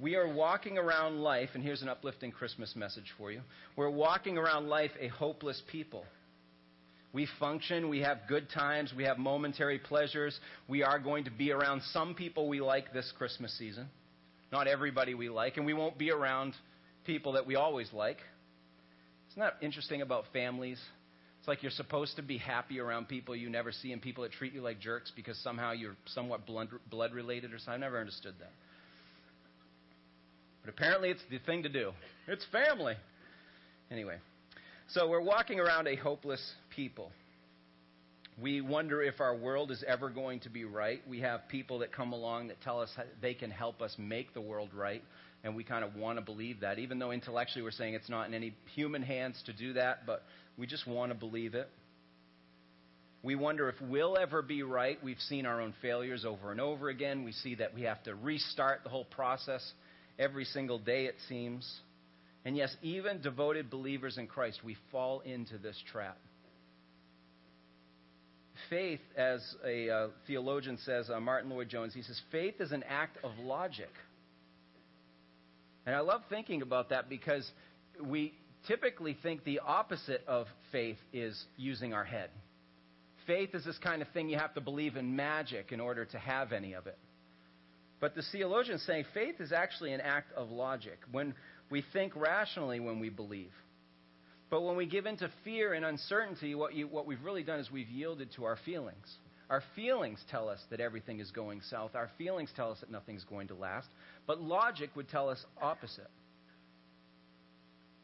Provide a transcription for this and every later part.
We are walking around life, and here's an uplifting Christmas message for you. We're walking around life a hopeless people. We function, we have good times, we have momentary pleasures. We are going to be around some people we like this Christmas season. Not everybody we like, and we won't be around people that we always like. Isn't that interesting about families? It's like you're supposed to be happy around people you never see and people that treat you like jerks because somehow you're somewhat blood related or something. I never understood that. But apparently it's the thing to do. It's family. Anyway, so we're walking around a hopeless people. We wonder if our world is ever going to be right. We have people that come along that tell us they can help us make the world right, and we kind of want to believe that, even though intellectually we're saying it's not in any human hands to do that, but we just want to believe it. We wonder if we'll ever be right. We've seen our own failures over and over again. We see that we have to restart the whole process every single day, it seems. And yes, even devoted believers in Christ, we fall into this trap. Faith, as a uh, theologian says, uh, Martyn Lloyd-Jones, he says, faith is an act of logic. And I love thinking about that because we typically think the opposite of faith is using our head. Faith is this kind of thing you have to believe in magic in order to have any of it. But the theologians say faith is actually an act of logic. When we think rationally when we believe. But when we give in to fear and uncertainty, what, you, what we've really done is we've yielded to our feelings. Our feelings tell us that everything is going south. Our feelings tell us that nothing's going to last. But logic would tell us opposite.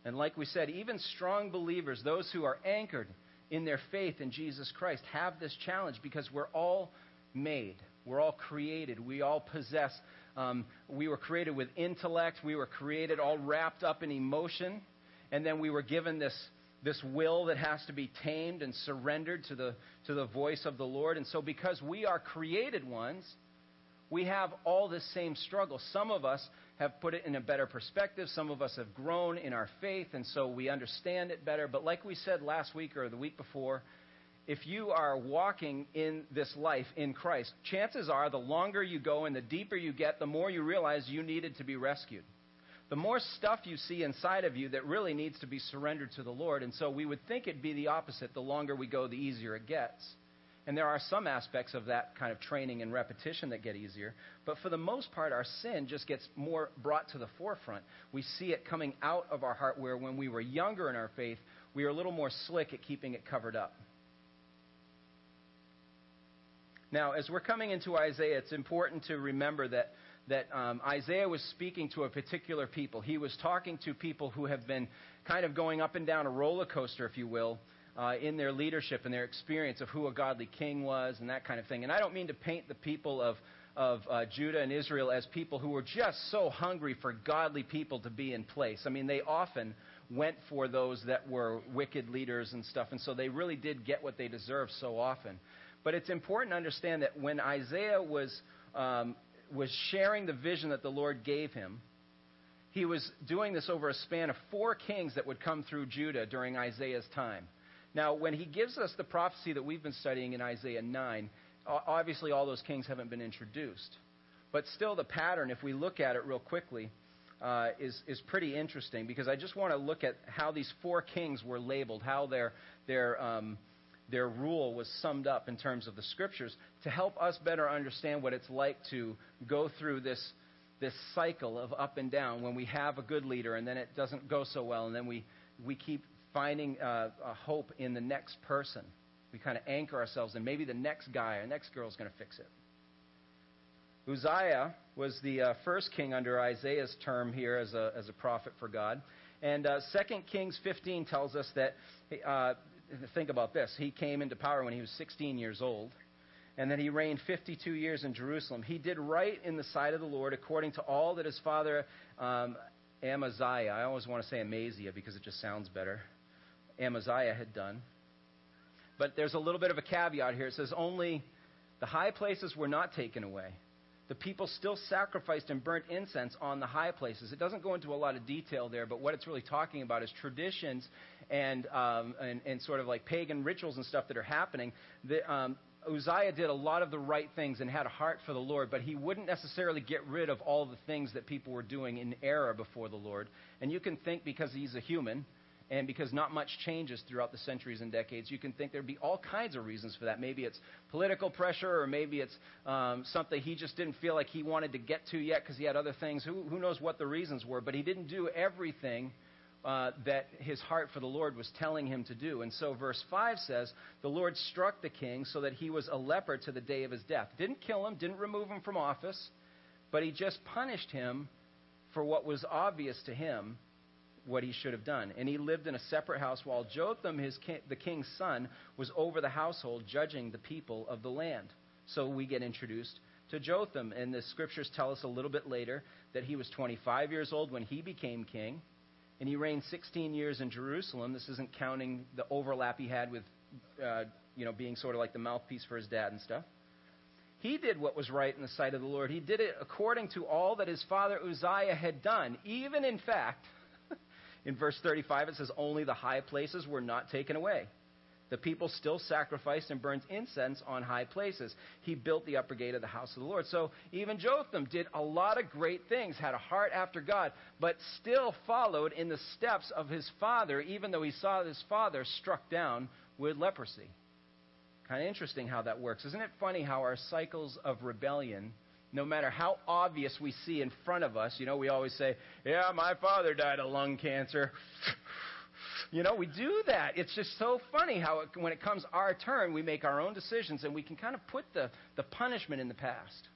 And like we said, even strong believers, those who are anchored in their faith in Jesus Christ, have this challenge because we're all made. We're all created. We all possess. Um, we were created with intellect. We were created all wrapped up in emotion. And then we were given this, this will that has to be tamed and surrendered to the, to the voice of the Lord. And so, because we are created ones, we have all this same struggle. Some of us have put it in a better perspective. Some of us have grown in our faith, and so we understand it better. But like we said last week or the week before, if you are walking in this life in Christ, chances are the longer you go and the deeper you get, the more you realize you needed to be rescued. The more stuff you see inside of you that really needs to be surrendered to the Lord. And so we would think it'd be the opposite. The longer we go, the easier it gets. And there are some aspects of that kind of training and repetition that get easier. But for the most part, our sin just gets more brought to the forefront. We see it coming out of our heart where when we were younger in our faith, we were a little more slick at keeping it covered up. Now, as we're coming into Isaiah, it's important to remember that, that um, Isaiah was speaking to a particular people. He was talking to people who have been kind of going up and down a roller coaster, if you will, uh, in their leadership and their experience of who a godly king was and that kind of thing. And I don't mean to paint the people of, of uh, Judah and Israel as people who were just so hungry for godly people to be in place. I mean, they often went for those that were wicked leaders and stuff, and so they really did get what they deserved so often. But it's important to understand that when Isaiah was, um, was sharing the vision that the Lord gave him, he was doing this over a span of four kings that would come through Judah during Isaiah's time. Now, when he gives us the prophecy that we've been studying in Isaiah 9, obviously all those kings haven't been introduced. But still, the pattern, if we look at it real quickly, uh, is, is pretty interesting because I just want to look at how these four kings were labeled, how their, their, um, their rule was summed up in terms of the scriptures to help us better understand what it's like to go through this, this cycle of up and down when we have a good leader and then it doesn't go so well and then we, we keep finding uh, a hope in the next person. We kind of anchor ourselves and maybe the next guy or next girl is going to fix it. Uzziah was the uh, first king under Isaiah's term here as a, as a prophet for God. And uh, 2 Kings 15 tells us that uh, think about this. He came into power when he was 16 years old, and then he reigned 52 years in Jerusalem. He did right in the sight of the Lord according to all that his father um, Amaziah, I always want to say Amaziah because it just sounds better, Amaziah had done. But there's a little bit of a caveat here. It says only the high places were not taken away the people still sacrificed and burnt incense on the high places. It doesn't go into a lot of detail there, but what it's really talking about is traditions and, um, and, and, sort of like pagan rituals and stuff that are happening. The, um, Uzziah did a lot of the right things and had a heart for the Lord, but he wouldn't necessarily get rid of all the things that people were doing in error before the Lord. And you can think because he's a human and because not much changes throughout the centuries and decades, you can think there'd be all kinds of reasons for that. Maybe it's political pressure, or maybe it's um, something he just didn't feel like he wanted to get to yet because he had other things. Who, who knows what the reasons were? But he didn't do everything uh, that his heart for the Lord was telling him to do. And so, verse 5 says, The Lord struck the king so that he was a leper to the day of his death. Didn't kill him, didn't remove him from office, but he just punished him for what was obvious to him what he should have done. And he lived in a separate house while Jotham, his the king's son, was over the household, judging the people of the land. So we get introduced to Jotham. And the scriptures tell us a little bit later that he was 25 years old when he became king. And he reigned 16 years in Jerusalem. This isn't counting the overlap he had with, uh, you know, being sort of like the mouthpiece for his dad and stuff. He did what was right in the sight of the Lord. He did it according to all that his father Uzziah had done, even in fact in verse 35, it says, Only the high places were not taken away. The people still sacrificed and burned incense on high places. He built the upper gate of the house of the Lord. So even Jotham did a lot of great things, had a heart after God, but still followed in the steps of his father, even though he saw his father struck down with leprosy. Kind of interesting how that works. Isn't it funny how our cycles of rebellion no matter how obvious we see in front of us, you know, we always say, Yeah, my father died of lung cancer. you know, we do that. It's just so funny how it, when it comes our turn, we make our own decisions and we can kind of put the, the punishment in the past.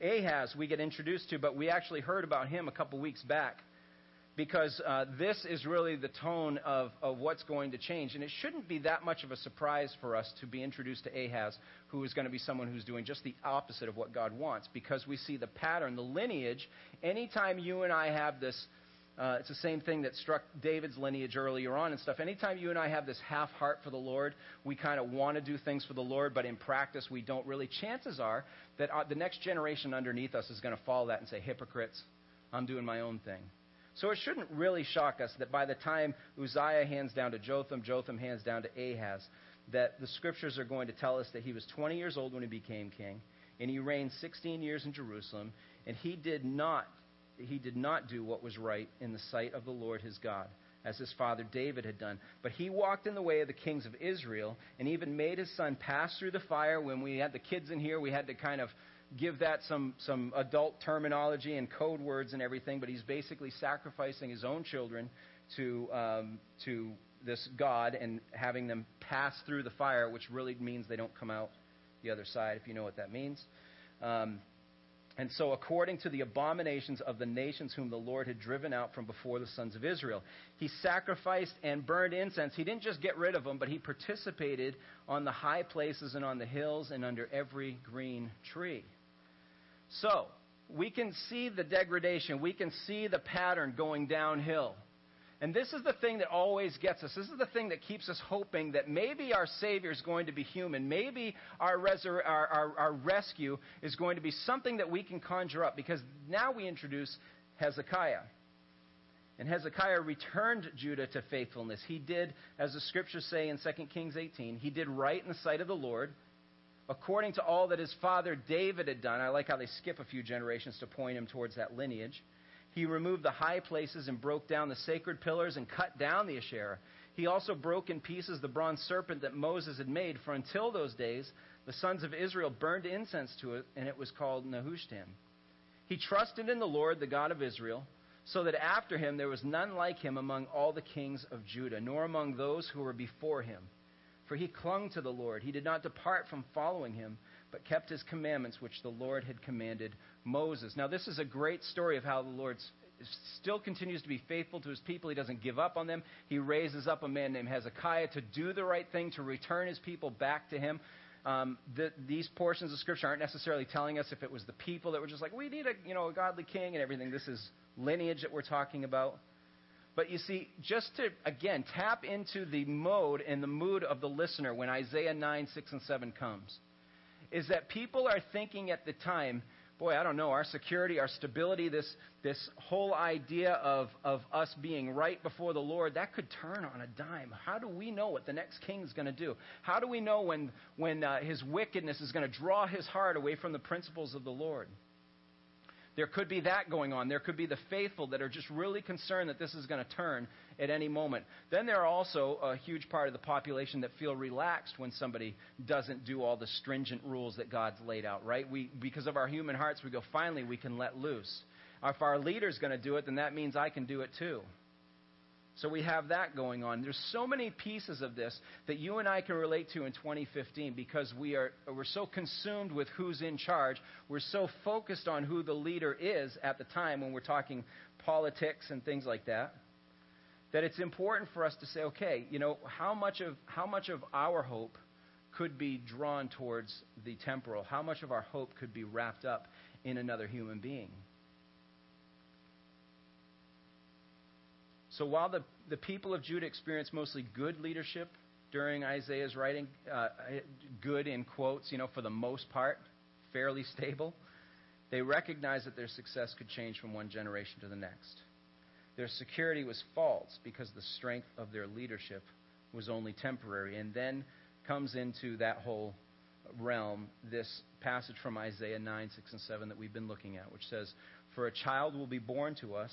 Ahaz, we get introduced to, but we actually heard about him a couple weeks back because uh, this is really the tone of, of what's going to change. And it shouldn't be that much of a surprise for us to be introduced to Ahaz, who is going to be someone who's doing just the opposite of what God wants, because we see the pattern, the lineage. Anytime you and I have this, uh, it's the same thing that struck David's lineage earlier on and stuff. Anytime you and I have this half heart for the Lord, we kind of want to do things for the Lord, but in practice we don't really. Chances are that uh, the next generation underneath us is going to follow that and say, hypocrites, I'm doing my own thing. So it shouldn't really shock us that by the time Uzziah hands down to Jotham, Jotham hands down to Ahaz, that the scriptures are going to tell us that he was 20 years old when he became king, and he reigned 16 years in Jerusalem, and he did not he did not do what was right in the sight of the Lord his God, as his father David had done. But he walked in the way of the kings of Israel, and even made his son pass through the fire. When we had the kids in here, we had to kind of give that some, some adult terminology and code words and everything, but he's basically sacrificing his own children to, um, to this God and having them pass through the fire, which really means they don't come out the other side, if you know what that means. Um, and so, according to the abominations of the nations whom the Lord had driven out from before the sons of Israel, he sacrificed and burned incense. He didn't just get rid of them, but he participated on the high places and on the hills and under every green tree. So, we can see the degradation. We can see the pattern going downhill. And this is the thing that always gets us. This is the thing that keeps us hoping that maybe our Savior is going to be human. Maybe our, resur- our, our, our rescue is going to be something that we can conjure up. Because now we introduce Hezekiah. And Hezekiah returned Judah to faithfulness. He did, as the scriptures say in 2 Kings 18, he did right in the sight of the Lord according to all that his father David had done. I like how they skip a few generations to point him towards that lineage. He removed the high places and broke down the sacred pillars and cut down the Asherah. He also broke in pieces the bronze serpent that Moses had made, for until those days the sons of Israel burned incense to it, and it was called Nehushtan. He trusted in the Lord, the God of Israel, so that after him there was none like him among all the kings of Judah, nor among those who were before him. For he clung to the Lord. He did not depart from following him, but kept his commandments, which the Lord had commanded Moses. Now, this is a great story of how the Lord still continues to be faithful to his people. He doesn't give up on them. He raises up a man named Hezekiah to do the right thing, to return his people back to him. Um, the, these portions of Scripture aren't necessarily telling us if it was the people that were just like, we need a, you know, a godly king and everything. This is lineage that we're talking about. But you see, just to, again, tap into the mode and the mood of the listener when Isaiah 9, 6, and 7 comes, is that people are thinking at the time, boy, I don't know, our security, our stability, this, this whole idea of, of us being right before the Lord, that could turn on a dime. How do we know what the next king is going to do? How do we know when, when uh, his wickedness is going to draw his heart away from the principles of the Lord? There could be that going on. There could be the faithful that are just really concerned that this is going to turn at any moment. Then there are also a huge part of the population that feel relaxed when somebody doesn't do all the stringent rules that God's laid out, right? We, because of our human hearts, we go, finally, we can let loose. If our leader's going to do it, then that means I can do it too. So we have that going on. There's so many pieces of this that you and I can relate to in 2015 because we are we're so consumed with who's in charge. We're so focused on who the leader is at the time when we're talking politics and things like that that it's important for us to say, okay, you know, how much of how much of our hope could be drawn towards the temporal? How much of our hope could be wrapped up in another human being? So while the, the people of Judah experienced mostly good leadership during Isaiah's writing, uh, good in quotes, you know, for the most part, fairly stable, they recognized that their success could change from one generation to the next. Their security was false because the strength of their leadership was only temporary. And then comes into that whole realm this passage from Isaiah 9, 6, and 7 that we've been looking at, which says, For a child will be born to us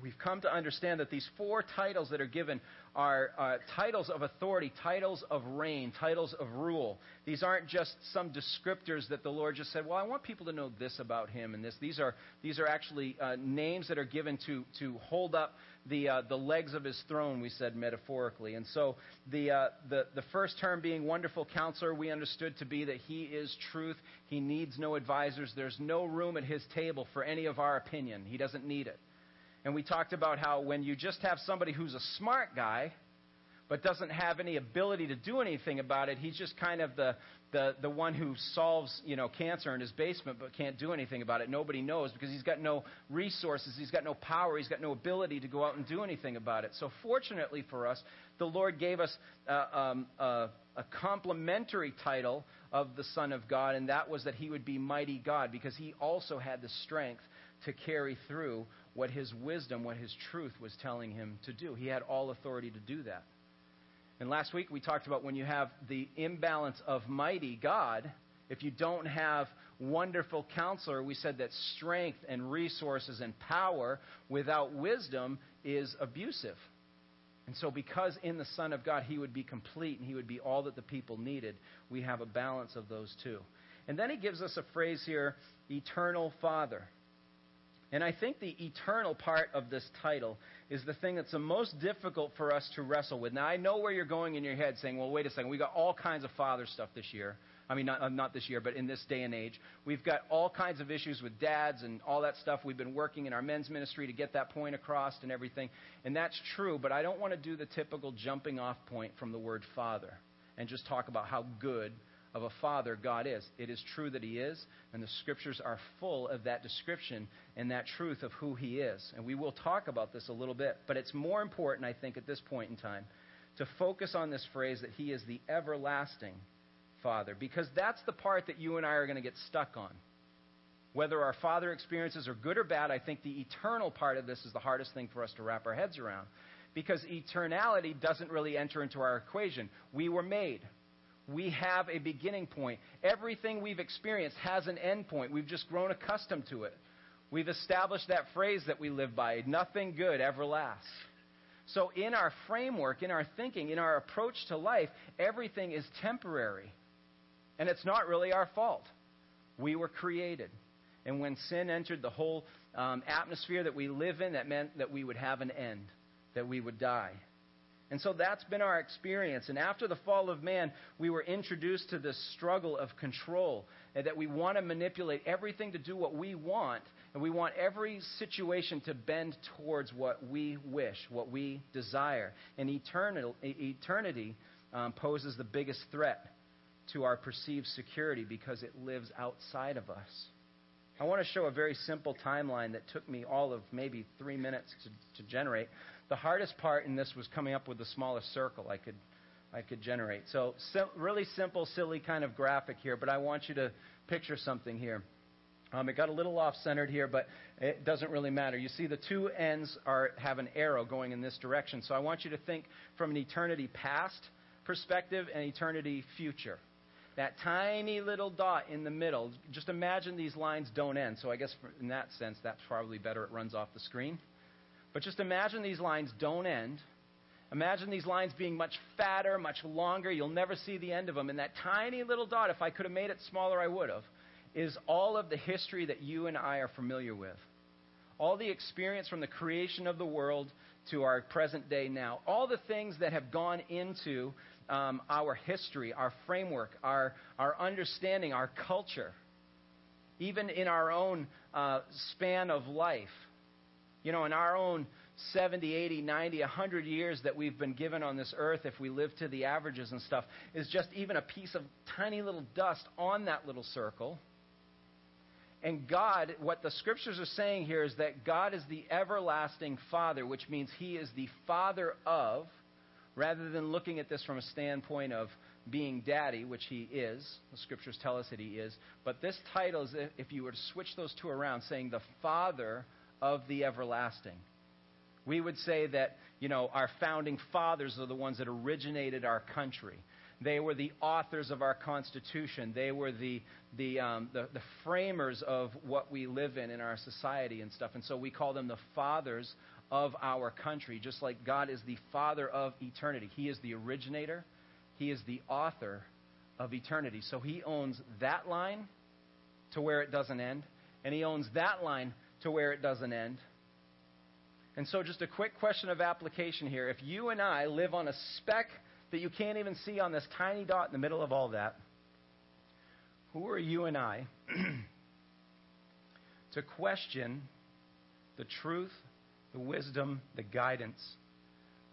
We've come to understand that these four titles that are given are uh, titles of authority, titles of reign, titles of rule. These aren't just some descriptors that the Lord just said, well, I want people to know this about him and this. These are, these are actually uh, names that are given to, to hold up the, uh, the legs of his throne, we said metaphorically. And so the, uh, the, the first term being wonderful counselor, we understood to be that he is truth. He needs no advisors. There's no room at his table for any of our opinion. He doesn't need it. And we talked about how when you just have somebody who's a smart guy, but doesn't have any ability to do anything about it, he's just kind of the, the, the one who solves you know, cancer in his basement but can't do anything about it. Nobody knows because he's got no resources, he's got no power, he's got no ability to go out and do anything about it. So, fortunately for us, the Lord gave us uh, um, uh, a complementary title of the Son of God, and that was that he would be mighty God because he also had the strength to carry through what his wisdom, what his truth was telling him to do. He had all authority to do that. And last week we talked about when you have the imbalance of mighty God, if you don't have wonderful counselor, we said that strength and resources and power without wisdom is abusive. And so, because in the Son of God he would be complete and he would be all that the people needed, we have a balance of those two. And then he gives us a phrase here eternal Father. And I think the eternal part of this title is the thing that's the most difficult for us to wrestle with. Now, I know where you're going in your head saying, well, wait a second, we got all kinds of father stuff this year. I mean, not, uh, not this year, but in this day and age. We've got all kinds of issues with dads and all that stuff. We've been working in our men's ministry to get that point across and everything. And that's true, but I don't want to do the typical jumping off point from the word father and just talk about how good of a father God is. It is true that He is, and the scriptures are full of that description and that truth of who He is. And we will talk about this a little bit, but it's more important, I think, at this point in time, to focus on this phrase that He is the everlasting Father, because that's the part that you and I are going to get stuck on. Whether our father experiences are good or bad, I think the eternal part of this is the hardest thing for us to wrap our heads around. Because eternality doesn't really enter into our equation. We were made we have a beginning point. Everything we've experienced has an end point. We've just grown accustomed to it. We've established that phrase that we live by nothing good ever lasts. So, in our framework, in our thinking, in our approach to life, everything is temporary. And it's not really our fault. We were created. And when sin entered the whole um, atmosphere that we live in, that meant that we would have an end, that we would die. And so that's been our experience. And after the fall of man, we were introduced to this struggle of control, and that we want to manipulate everything to do what we want. And we want every situation to bend towards what we wish, what we desire. And eternity um, poses the biggest threat to our perceived security because it lives outside of us. I want to show a very simple timeline that took me all of maybe three minutes to, to generate. The hardest part in this was coming up with the smallest circle I could, I could generate. So, sim- really simple, silly kind of graphic here, but I want you to picture something here. Um, it got a little off centered here, but it doesn't really matter. You see, the two ends are, have an arrow going in this direction. So I want you to think from an eternity past perspective and eternity future. That tiny little dot in the middle, just imagine these lines don't end. So I guess in that sense, that's probably better. It runs off the screen. But just imagine these lines don't end. Imagine these lines being much fatter, much longer. You'll never see the end of them. And that tiny little dot, if I could have made it smaller, I would have, is all of the history that you and I are familiar with. All the experience from the creation of the world to our present day now. All the things that have gone into um, our history, our framework, our, our understanding, our culture, even in our own uh, span of life. You know, in our own 70, 80, 90, 100 years that we've been given on this earth, if we live to the averages and stuff, is just even a piece of tiny little dust on that little circle. And God, what the scriptures are saying here is that God is the everlasting Father, which means He is the Father of rather than looking at this from a standpoint of being daddy, which he is, the scriptures tell us that he is, but this title is, if you were to switch those two around, saying the Father of the everlasting. We would say that, you know, our founding fathers are the ones that originated our country. They were the authors of our Constitution. They were the, the, um, the, the framers of what we live in in our society and stuff. And so we call them the fathers of our country, just like God is the Father of eternity. He is the originator, He is the author of eternity. So He owns that line to where it doesn't end, and He owns that line to where it doesn't end. And so, just a quick question of application here. If you and I live on a speck that you can't even see on this tiny dot in the middle of all that, who are you and I to question the truth the wisdom, the guidance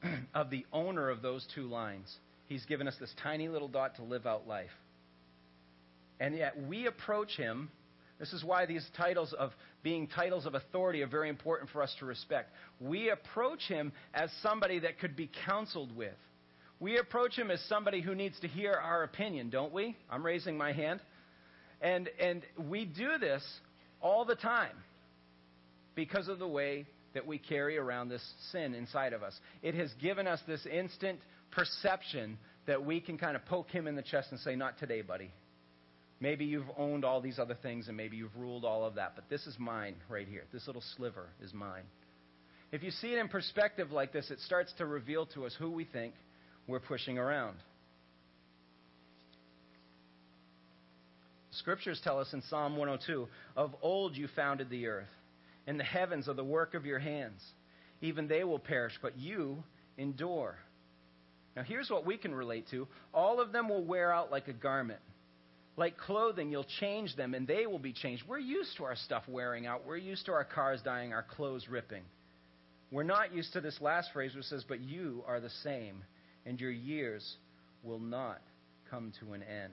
of the owner of those two lines. He's given us this tiny little dot to live out life. And yet we approach him. This is why these titles of being titles of authority are very important for us to respect. We approach him as somebody that could be counseled with. We approach him as somebody who needs to hear our opinion, don't we? I'm raising my hand. And, and we do this all the time because of the way that we carry around this sin inside of us. It has given us this instant perception that we can kind of poke him in the chest and say, Not today, buddy. Maybe you've owned all these other things and maybe you've ruled all of that, but this is mine right here. This little sliver is mine. If you see it in perspective like this, it starts to reveal to us who we think we're pushing around. Scriptures tell us in Psalm 102 Of old you founded the earth and the heavens are the work of your hands. Even they will perish, but you endure. Now, here's what we can relate to all of them will wear out like a garment. Like clothing, you'll change them, and they will be changed. We're used to our stuff wearing out. We're used to our cars dying, our clothes ripping. We're not used to this last phrase which says, But you are the same, and your years will not come to an end.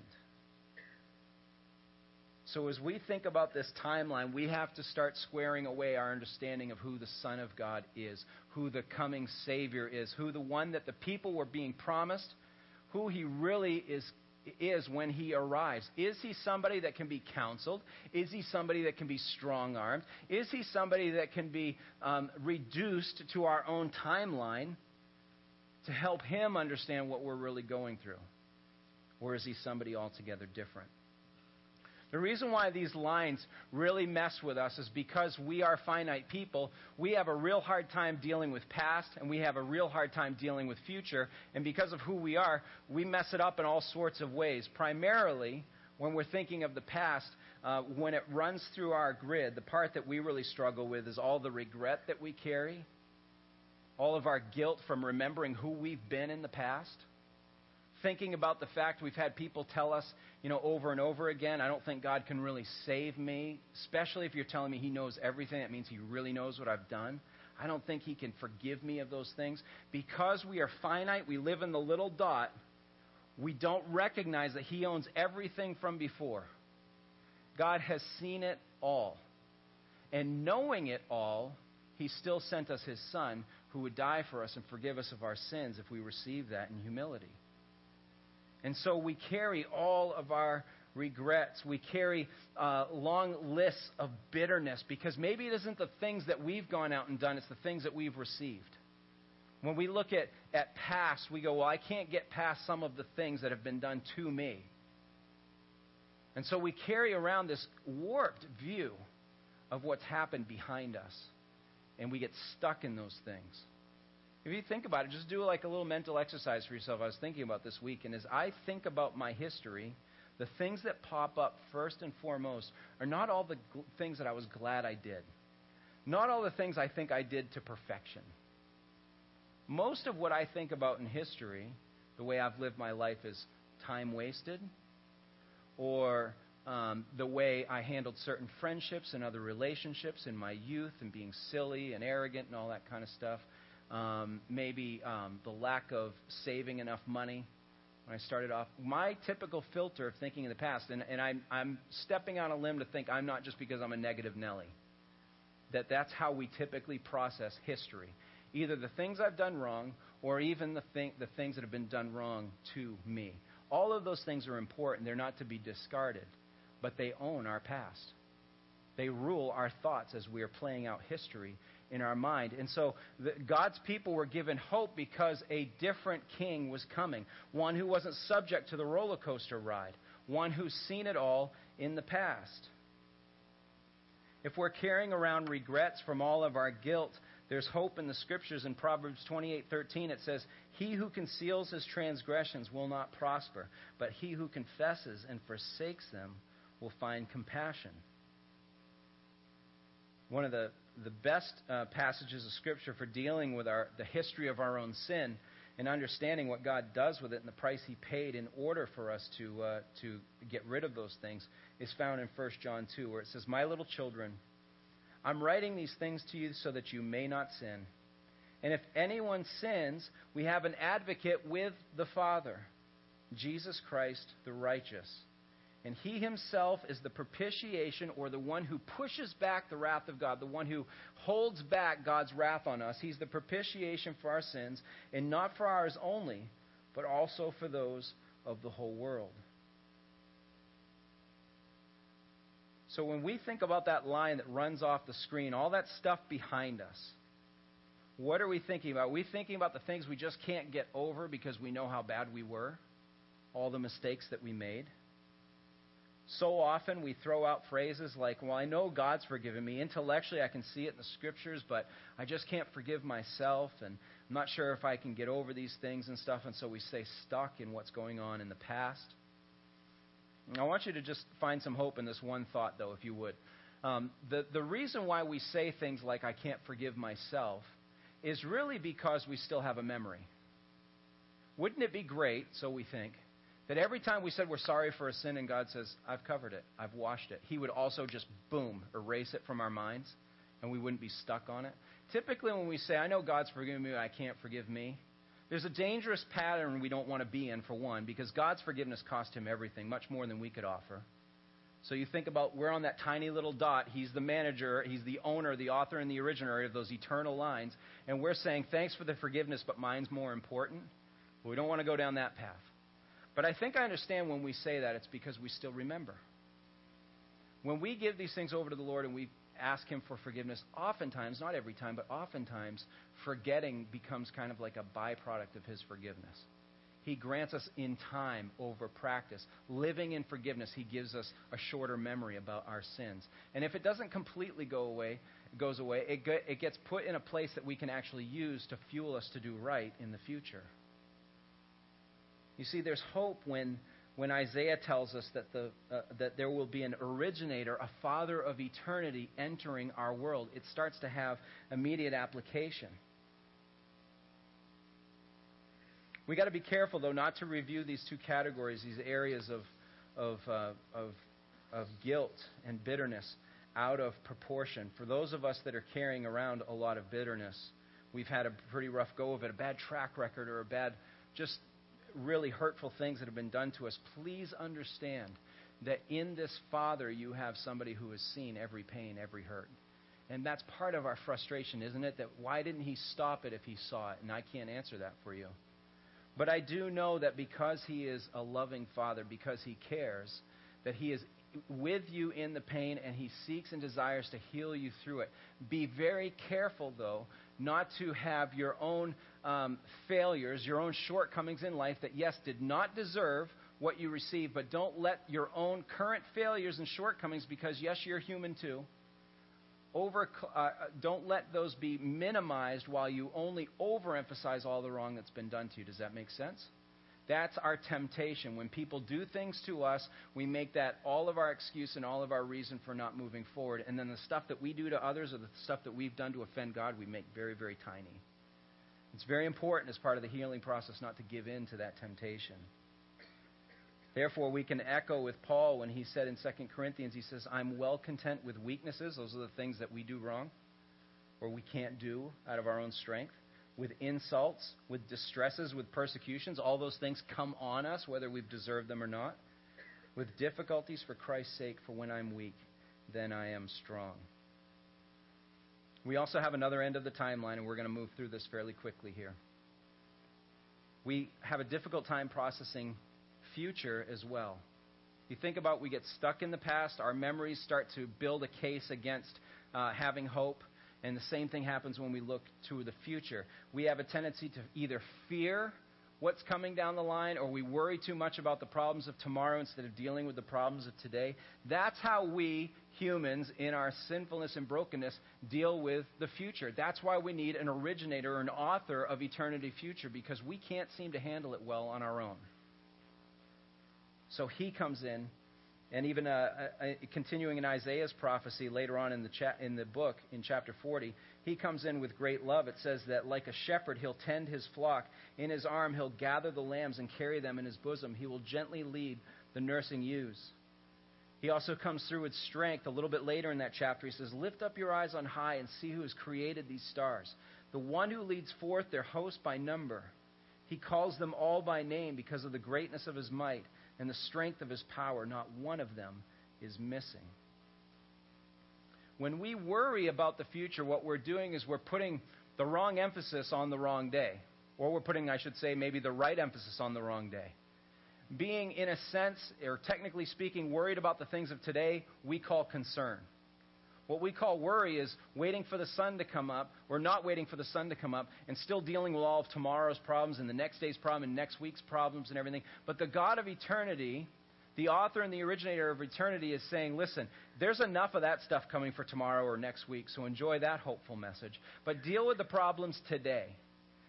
So, as we think about this timeline, we have to start squaring away our understanding of who the Son of God is, who the coming Savior is, who the one that the people were being promised, who he really is, is when he arrives. Is he somebody that can be counseled? Is he somebody that can be strong armed? Is he somebody that can be um, reduced to our own timeline to help him understand what we're really going through? Or is he somebody altogether different? The reason why these lines really mess with us is because we are finite people. We have a real hard time dealing with past, and we have a real hard time dealing with future. And because of who we are, we mess it up in all sorts of ways. Primarily, when we're thinking of the past, uh, when it runs through our grid, the part that we really struggle with is all the regret that we carry, all of our guilt from remembering who we've been in the past thinking about the fact we've had people tell us, you know, over and over again, I don't think God can really save me, especially if you're telling me He knows everything. That means He really knows what I've done. I don't think He can forgive me of those things. Because we are finite, we live in the little dot, we don't recognize that He owns everything from before. God has seen it all. And knowing it all, He still sent us His Son who would die for us and forgive us of our sins if we receive that in humility. And so we carry all of our regrets. We carry uh, long lists of bitterness because maybe it isn't the things that we've gone out and done, it's the things that we've received. When we look at, at past, we go, well, I can't get past some of the things that have been done to me. And so we carry around this warped view of what's happened behind us. And we get stuck in those things. If you think about it, just do like a little mental exercise for yourself. I was thinking about this week, and as I think about my history, the things that pop up first and foremost are not all the gl- things that I was glad I did, not all the things I think I did to perfection. Most of what I think about in history, the way I've lived my life, is time wasted, or um, the way I handled certain friendships and other relationships in my youth, and being silly and arrogant and all that kind of stuff um, maybe um, the lack of saving enough money when I started off. My typical filter of thinking in the past, and, and I'm, I'm stepping on a limb to think I'm not just because I'm a negative Nelly, that that's how we typically process history. Either the things I've done wrong or even the, thing, the things that have been done wrong to me. All of those things are important. They're not to be discarded, but they own our past. They rule our thoughts as we are playing out history in our mind. And so the, God's people were given hope because a different king was coming, one who wasn't subject to the roller coaster ride, one who's seen it all in the past. If we're carrying around regrets from all of our guilt, there's hope in the scriptures in Proverbs 28:13 it says, "He who conceals his transgressions will not prosper, but he who confesses and forsakes them will find compassion." One of the the best uh, passages of Scripture for dealing with our, the history of our own sin and understanding what God does with it and the price He paid in order for us to, uh, to get rid of those things is found in 1 John 2, where it says, My little children, I'm writing these things to you so that you may not sin. And if anyone sins, we have an advocate with the Father, Jesus Christ the righteous. And he himself is the propitiation or the one who pushes back the wrath of God, the one who holds back God's wrath on us. He's the propitiation for our sins, and not for ours only, but also for those of the whole world. So when we think about that line that runs off the screen, all that stuff behind us, what are we thinking about? Are we thinking about the things we just can't get over because we know how bad we were? All the mistakes that we made? So often we throw out phrases like, Well, I know God's forgiven me. Intellectually, I can see it in the scriptures, but I just can't forgive myself, and I'm not sure if I can get over these things and stuff. And so we stay stuck in what's going on in the past. I want you to just find some hope in this one thought, though, if you would. Um, the, the reason why we say things like, I can't forgive myself, is really because we still have a memory. Wouldn't it be great, so we think, that every time we said we're sorry for a sin and God says, I've covered it, I've washed it, He would also just, boom, erase it from our minds and we wouldn't be stuck on it. Typically, when we say, I know God's forgiven me, I can't forgive me, there's a dangerous pattern we don't want to be in, for one, because God's forgiveness cost Him everything, much more than we could offer. So you think about we're on that tiny little dot. He's the manager, he's the owner, the author, and the originator of those eternal lines. And we're saying, thanks for the forgiveness, but mine's more important. We don't want to go down that path. But I think I understand when we say that, it's because we still remember. When we give these things over to the Lord and we ask Him for forgiveness, oftentimes, not every time, but oftentimes, forgetting becomes kind of like a byproduct of His forgiveness. He grants us in time over practice. Living in forgiveness, He gives us a shorter memory about our sins. And if it doesn't completely go away, goes away, it, it gets put in a place that we can actually use to fuel us to do right in the future. You see, there's hope when, when Isaiah tells us that, the, uh, that there will be an originator, a father of eternity entering our world. It starts to have immediate application. We got to be careful, though, not to review these two categories, these areas of, of, uh, of, of guilt and bitterness, out of proportion. For those of us that are carrying around a lot of bitterness, we've had a pretty rough go of it, a bad track record, or a bad, just really hurtful things that have been done to us. Please understand that in this Father you have somebody who has seen every pain, every hurt. And that's part of our frustration, isn't it? That why didn't he stop it if he saw it? And I can't answer that for you. But I do know that because he is a loving father, because he cares, that he is with you in the pain and he seeks and desires to heal you through it. Be very careful, though, not to have your own um, failures, your own shortcomings in life that, yes, did not deserve what you received, but don't let your own current failures and shortcomings, because, yes, you're human too over, uh, don't let those be minimized while you only overemphasize all the wrong that's been done to you. Does that make sense? That's our temptation. When people do things to us, we make that all of our excuse and all of our reason for not moving forward. And then the stuff that we do to others or the stuff that we've done to offend God, we make very, very tiny. It's very important as part of the healing process not to give in to that temptation. Therefore, we can echo with Paul when he said in 2 Corinthians, he says, I'm well content with weaknesses. Those are the things that we do wrong or we can't do out of our own strength. With insults, with distresses, with persecutions. All those things come on us, whether we've deserved them or not. With difficulties for Christ's sake, for when I'm weak, then I am strong. We also have another end of the timeline, and we're going to move through this fairly quickly here. We have a difficult time processing future as well. You think about we get stuck in the past, our memories start to build a case against uh, having hope, and the same thing happens when we look to the future. We have a tendency to either fear what's coming down the line or we worry too much about the problems of tomorrow instead of dealing with the problems of today. That's how we humans, in our sinfulness and brokenness, deal with the future. That's why we need an originator or an author of eternity future because we can't seem to handle it well on our own. So he comes in, and even uh, uh, continuing in Isaiah's prophecy later on in the, cha- in the book, in chapter 40, he comes in with great love. It says that, like a shepherd, he'll tend his flock. In his arm, he'll gather the lambs and carry them in his bosom. He will gently lead the nursing ewes. He also comes through with strength. A little bit later in that chapter, he says, Lift up your eyes on high and see who has created these stars. The one who leads forth their host by number. He calls them all by name because of the greatness of his might and the strength of his power, not one of them is missing. When we worry about the future, what we're doing is we're putting the wrong emphasis on the wrong day. Or we're putting, I should say, maybe the right emphasis on the wrong day. Being, in a sense, or technically speaking, worried about the things of today, we call concern. What we call worry is waiting for the sun to come up, or not waiting for the sun to come up, and still dealing with all of tomorrow's problems and the next day's problem and next week's problems and everything. But the God of eternity, the author and the originator of eternity, is saying, listen, there's enough of that stuff coming for tomorrow or next week, so enjoy that hopeful message. But deal with the problems today.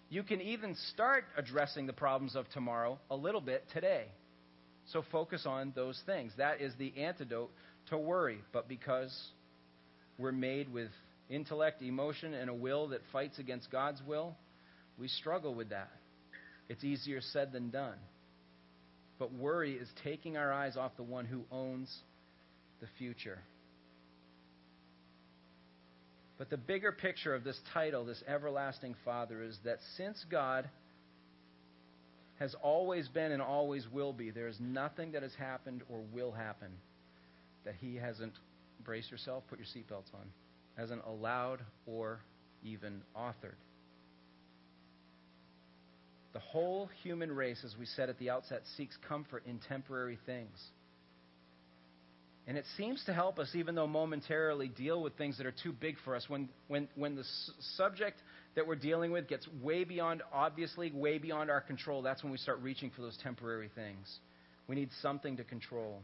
You can even start addressing the problems of tomorrow a little bit today. So focus on those things. That is the antidote to worry. But because we're made with intellect, emotion, and a will that fights against God's will, we struggle with that. It's easier said than done. But worry is taking our eyes off the one who owns the future. But the bigger picture of this title, this Everlasting Father, is that since God has always been and always will be, there is nothing that has happened or will happen that He hasn't brace yourself, put your seatbelts on, hasn't allowed or even authored. The whole human race, as we said at the outset, seeks comfort in temporary things. And it seems to help us, even though momentarily, deal with things that are too big for us. When, when, when the s- subject that we're dealing with gets way beyond, obviously, way beyond our control, that's when we start reaching for those temporary things. We need something to control.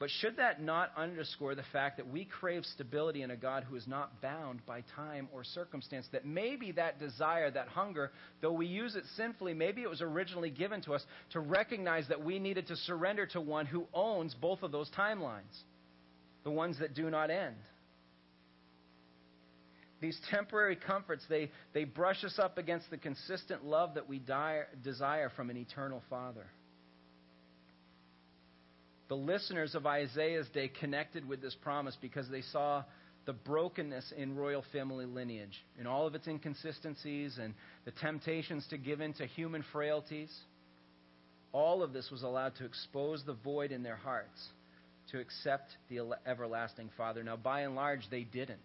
But should that not underscore the fact that we crave stability in a God who is not bound by time or circumstance? That maybe that desire, that hunger, though we use it sinfully, maybe it was originally given to us to recognize that we needed to surrender to one who owns both of those timelines, the ones that do not end. these temporary comforts, they, they brush us up against the consistent love that we desire from an eternal Father. The listeners of Isaiah's day connected with this promise because they saw the brokenness in royal family lineage, in all of its inconsistencies and the temptations to give in to human frailties. All of this was allowed to expose the void in their hearts to accept the everlasting Father. Now, by and large, they didn't.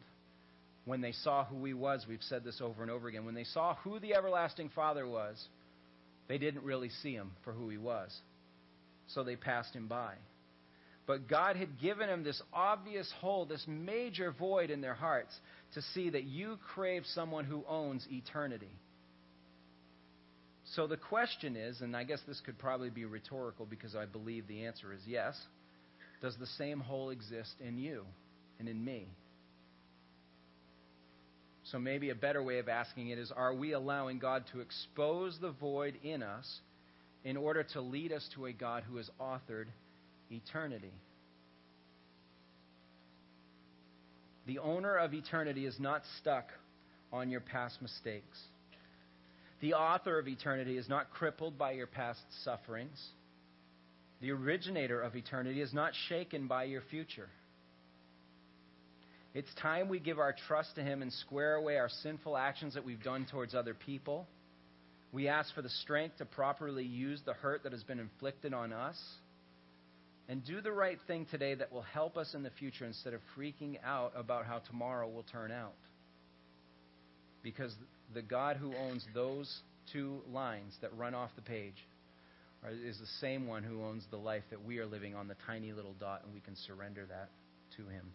When they saw who He was, we've said this over and over again, when they saw who the everlasting Father was, they didn't really see Him for who He was. So they passed Him by. But God had given them this obvious hole, this major void in their hearts to see that you crave someone who owns eternity. So the question is, and I guess this could probably be rhetorical because I believe the answer is yes does the same hole exist in you and in me? So maybe a better way of asking it is are we allowing God to expose the void in us in order to lead us to a God who has authored eternity. The owner of eternity is not stuck on your past mistakes. The author of eternity is not crippled by your past sufferings. The originator of eternity is not shaken by your future. It's time we give our trust to Him and square away our sinful actions that we've done towards other people. We ask for the strength to properly use the hurt that has been inflicted on us and do the right thing today that will help us in the future instead of freaking out about how tomorrow will turn out. Because the God who owns those two lines that run off the page is the same one who owns the life that we are living on the tiny little dot, and we can surrender that to Him.